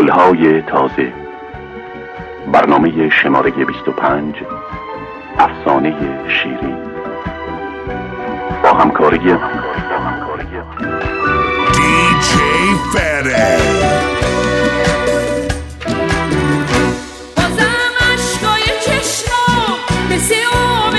گلهای تازه برنامه شماره 25 افسانه شیرین با همکاری DJ Fede. بازم اشکای چشمام مثل آب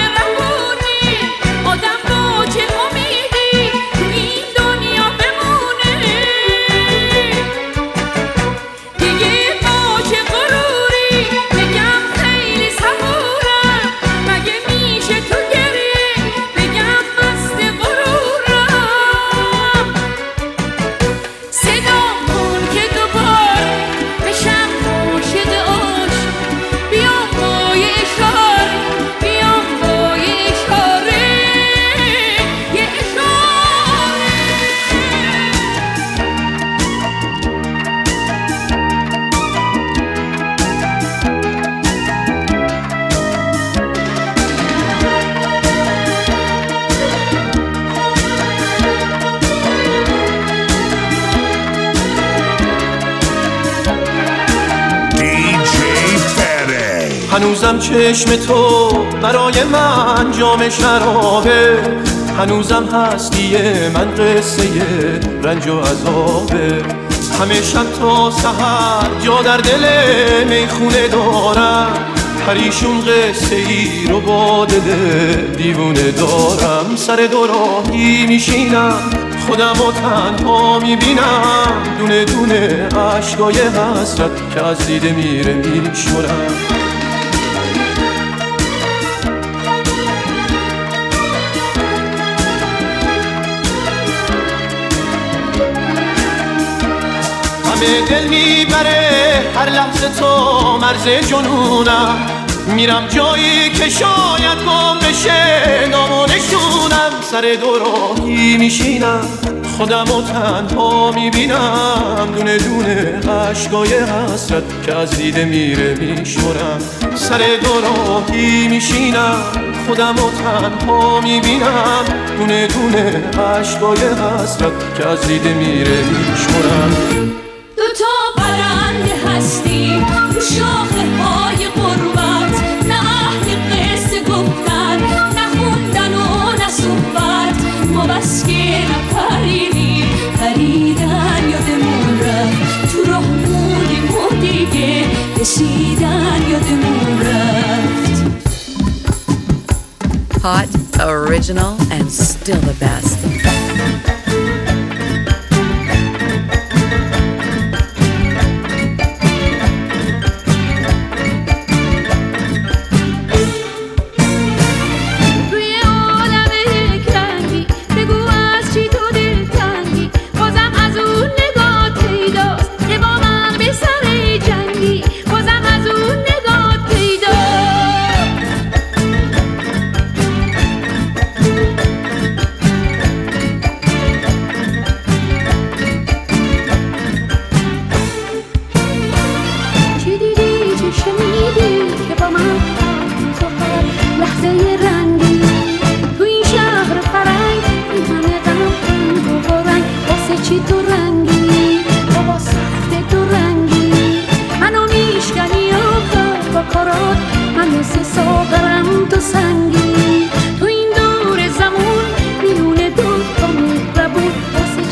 هنوزم چشم تو برای من جام شرابه. هنوزم هستی من قصه رنج و عذابه. همه شب تا سحر جا در دل می‌خونه دارم. پریشون قصه ای رو با دل دیوونه دارم. سر دوراهی میشینم خودم و تنها می‌بینم. دونه دونه عشقای حسرت که از دیده میره میشورم. همه دل می‌بره هر لحظه تو مرز جنونم. میرم جایی که شاید گم بشه نامونشونم سر دوراهی میشینم خودم و تنها می‌بینم. دونه دونه عشقای حسرت که از دیده میره میشورم. سر دوراهی میشینم خودم و تنها می‌بینم. دونه دونه عشقای حسرت که از دیده میره میشورم. پرنده هستیم تو شاخه های قربت نه اهل قصه گفتن نه خوندن و نه صحبت. ما بس که نپریدیم پریدن یادمون رفت. تو راه بودیم و دیگه رسیدن یادمون رفت. Hot, original, and still the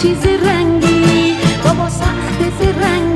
چیز رنگی بابا سخت رنگی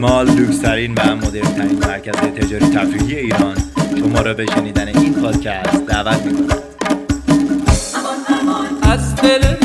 روزمال لوکسترین و مدرنترین مرکز تجاری تفریحی ایران. شما را به شنیدن این پادکست دعوت می‌کنم. از دل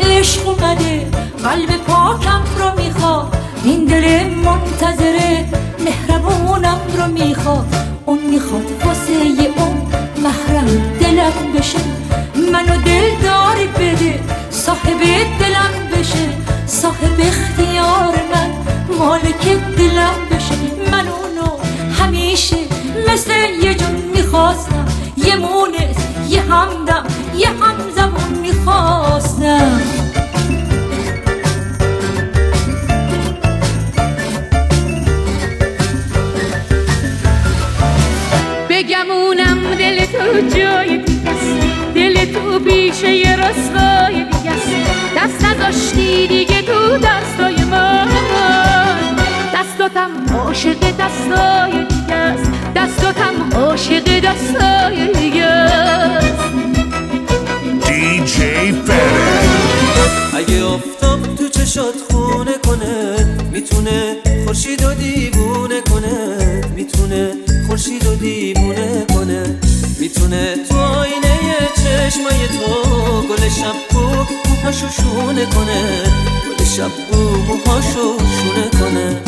عشق اومده. قلب پاکم رو می‌خواد. این دل منتظره. مهربونم رو می‌خواد. اون می‌خواد واسه اون محرم دلم بشه. منو دلداری بده. صاحب دلم بشه. صاحب اختیار من مالک دلم بشه. من اونو همیشه مثل یه جون می‌خواستم. یه مونس یه همدم. یه همزمون می‌خواستم. بگمونم دل تو جای دیگه دل تو بیشه یه رسوای دیگه دست نذاشتی دیگه تو دستای من. دستاتم عاشق دستای دیگه است دستاتم عاشق دستای دیگه چشات خونه کنه می‌تونه خورشید و دیوونه کنه می‌تونه خورشید و دیوونه کنه. می‌تونه تو آینه چشمای تو گل شب کو موهاشو شونه کنه گل شب کو موهاشو شونه کنه.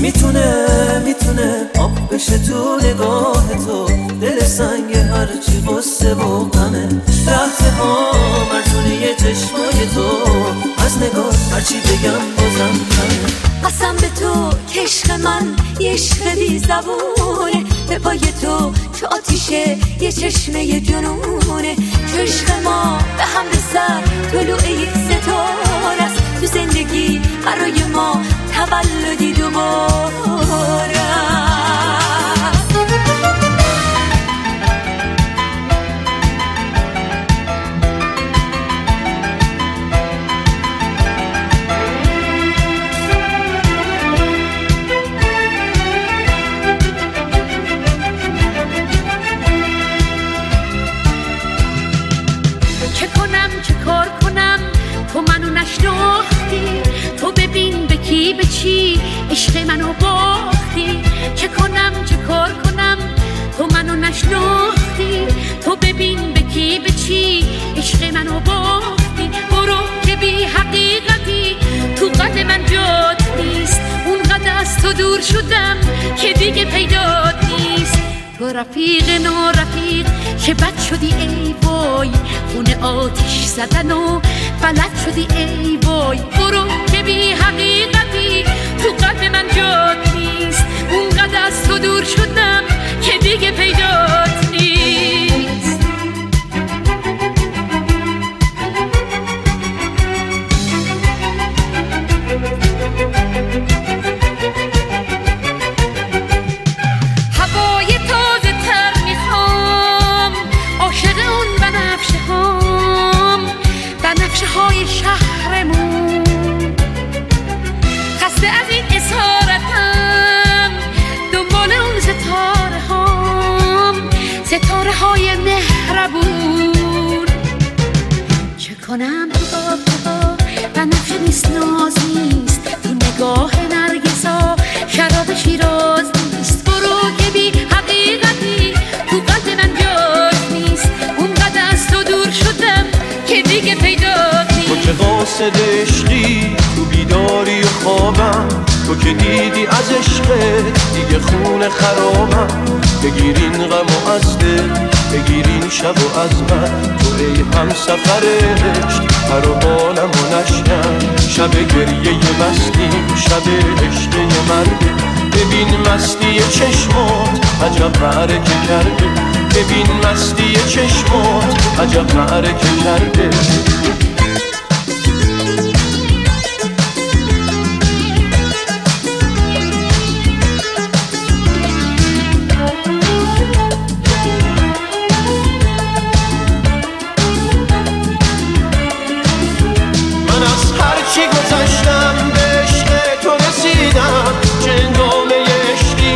می‌تونه می‌تونه آب بشه تو نگاه تو. سنگ هرچی غصه و غمه. رفته ها مرزونه چشمای تو. از نگاه هرچی بگم بازم کمه قسم به تو که عشق من یه عشق بی زبونه. به پای تو چه آتیشه یه چشمه جنونه. عشق ما به هم سر طلوع یک ستاره است. تو زندگی برای ما تولدی دوباره. تو دور شدم که دیگه پیدات نیست. تو رفیق نو رفیق که بد شدی ای وای. خونه آتیش زدن و بلد شدی ای وای. برو که بی حقیقتی تو قلب من جات نیست. اونقدر از تو دور شدم که دیگه پیدات نیست. های شهرمون خسته از این اسارتم دنبال اون ستاره هام ستاره های مهربون. چه کنم تو آبها بنفشه نیست ناز نیست. تو نگاه نرگسا شراب شیراز قاصد عشقی تو بیداری و خوابم. تو که دیدی از عشقت دیگه خون خرابم. بگیرین غم و از دل بگیرین شب و از من. تو ای هم سفر عشق پر و بالم و نشکن شب گریه مستیم شب عشق مرده ببین مستی چشمات عجب معرکه کرده. ببین مستی چشمات عجب معرکه کرده. هرچی گذشتم به تو رسیدم؟ چه اندامه عشقی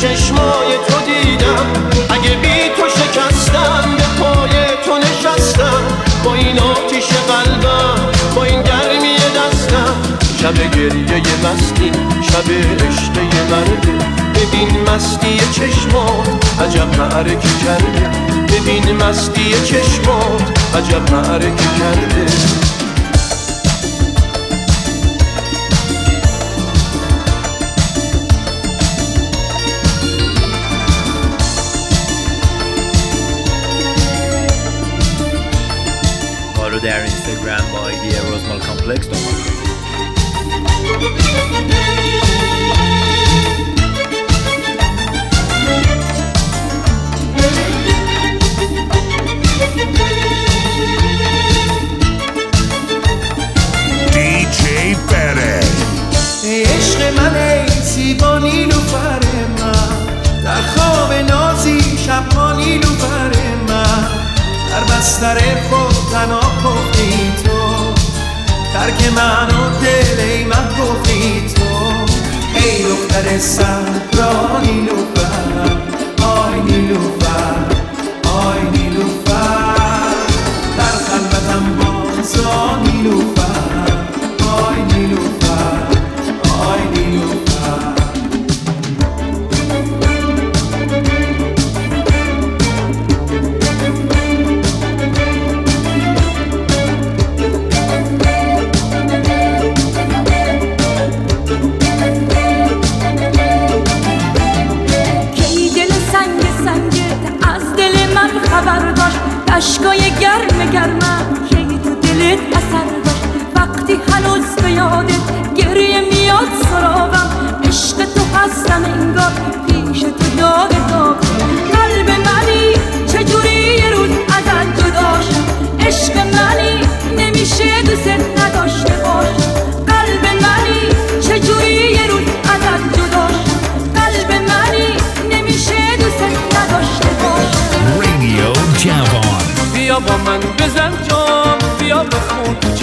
چشمای تو دیدم. اگه بی تو شکستم به پای تو نشستم. با این آتیش قلبم با این گرمی دستم. شب گریه مستی شب عشق مرده. ببین مستی چشمات عجب معرکه کرده. ببین مستی چشمات عجب معرکه کرده. روزمال ترک من و دل ای من گفتی تو. ای دختر صحرا نیلوفر آی نیلوفر آی نیلوفر.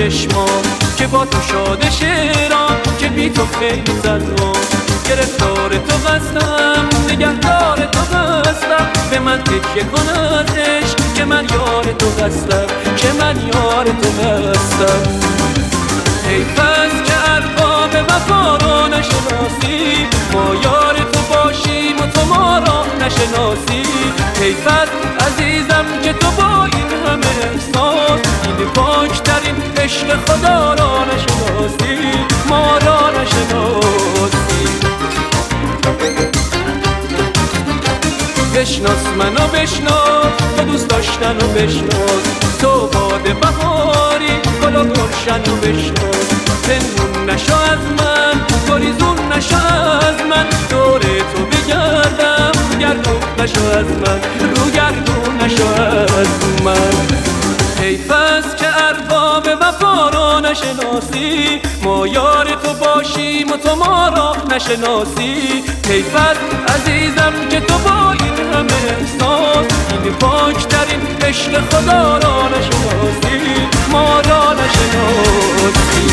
چشمام که با تو شاده شیرام که بی تو خیلی زنم گرفتار تو هستم نگهدار تو هستم. به من تکیه کن از که من یار تو هستم که من یار تو هستم. حیف است که ارباب وفا را نشناسی ما یار تو باشیم و تو ما را نشناسی. حیف است عزیزم که تو عشق خدا را نشناسی ما را نشناسی بشناس منو بشناس تو دوست داشتن و بشناس. تو باد بهاری گل و گلشن و بشناس. پنهون نشو از من گریزون نشو از من. دور تو بگردم گردون نشو از من. رو گردون نشو از من. حیف است که ارباب وفا را نشناسی. ما یار تو باشیم و تو ما را نشناسی. حیف است عزیزم که تو با این همه احساس این پاکترین عشق خدا را نشناسی. ما را نشناسی.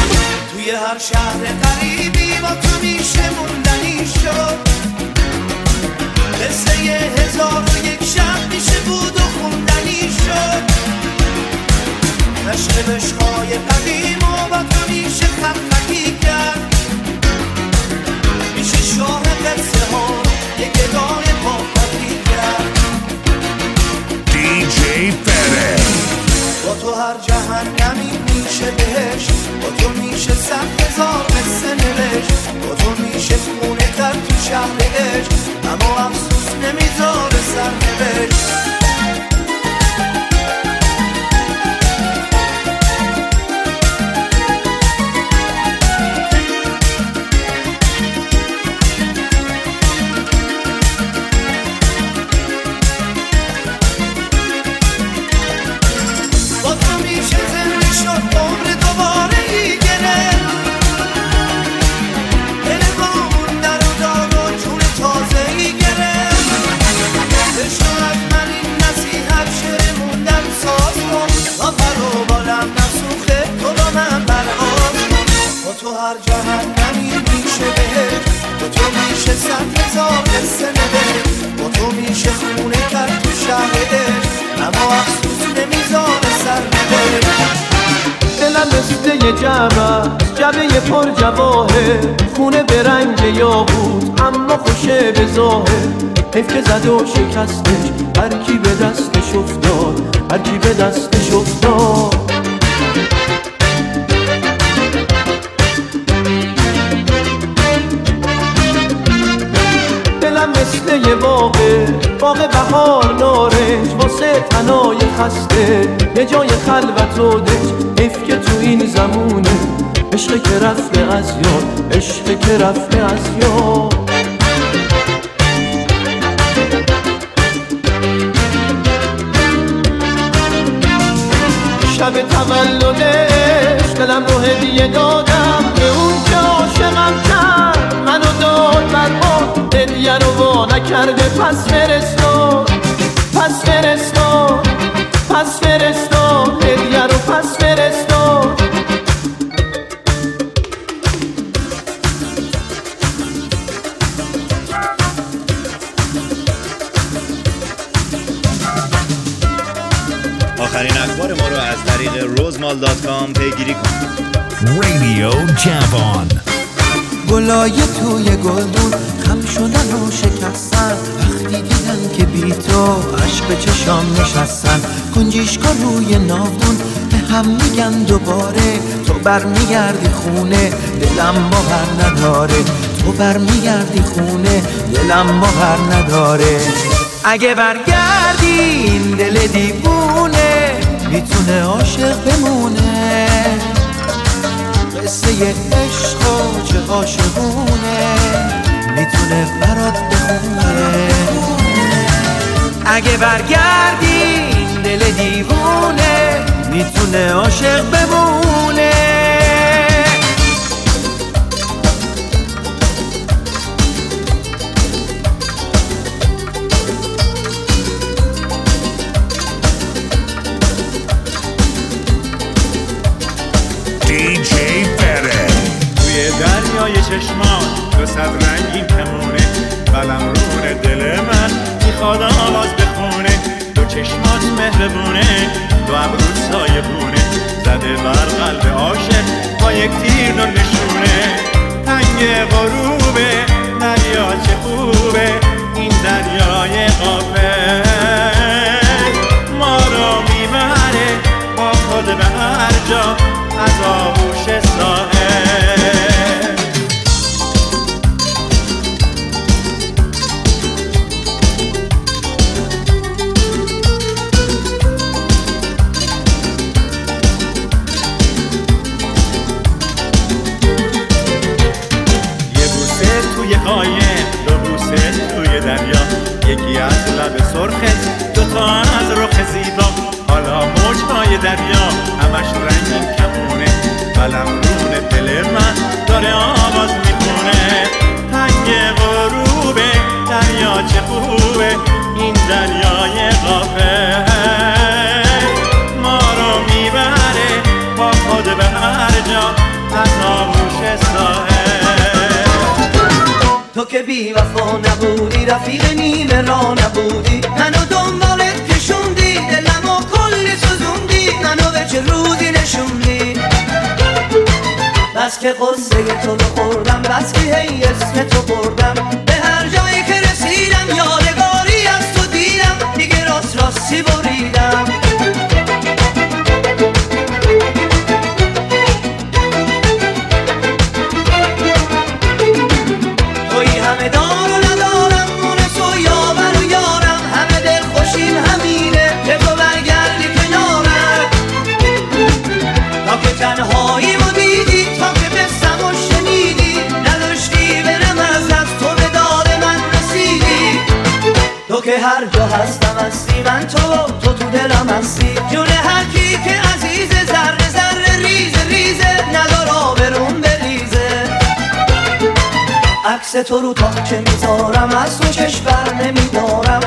توی هر شهر قریبی با تو میشه موندنی شد. قصه هزار و یک شب میشه بود و خوندنی شد. دشت بشقای قدیم و بد همیشه خطی کرد. میشه شاه قصه ها یه گدای پاکتی کرد. دیجی فره با تو هر جهان جهنمی میشه بهش با تو میشه صد هزار مثل نوشت. تو میشه خونه تر تو شهر اما افسون مثل جمع است جبه پر جواهه خونه به رنگ یا بود اما خوشه به ظاهر حیف که زد و شکستش هر کی به دستش افتاد هر کی به دستش افتاد دلم مثل یه باغه باغ واسه تنای خسته یه جای خلوت و دج حیف تو این زمونه. عشق که رفته از یاد عشق که رفته از یاد شب تولدش دلم رو هدیه دادم. به اون که عاشقم کرد منو داد بر هدیه رو وا نکرده پس فرستاد پس فرستاد پس فرستاد هدیه رو پس فرستاد آخرین اخبار ما رو از طریق روزمال دات کام پیگیری کنید Radio Javon. گلای روی ناودون به هم میگن دوباره. تو برمیگردی خونه دلم باور نداره. تو برمیگردی خونه دلم باور نداره. اگه برگردی این دل دیوونه می‌تونه عاشق بمونه. قصه عشق و چه عاشقونه می‌تونه برات بخونه. اگه برگردی دل دیوونه می‌تونه عاشق بمونه. DJ. توی دریای چشمان دو صد رنگین کمونه قلم دل من می‌خواد آواز بخونه. دو چشمات مهربونه. دو ابرود سایه بونه زده بر قلب عاشق با یک تیر نور نشونه. تنگ غروبه دریا چه خوبه. این دریای قافل ما رو می‌بره با خود به هر جا. از آغوش وفا نبودی رفیق نیمه را نبودی. منو دنبالت کشوندی دلمو کلی سوزوندی. منو به چه روزی نشوندی؟ بس که قصه تو رو خوردم بس که هی اسم تو بردم. به هر جایی که رسیدم یادگاری هر جا هستم هستی من تو تو تو دلم هستی. جون هر کی که عزیز ذره ذره ریز ریزه ندار آبرون بریزه. عکس تو رو تا چه می‌ذارم از تو چشم بر نمیدارم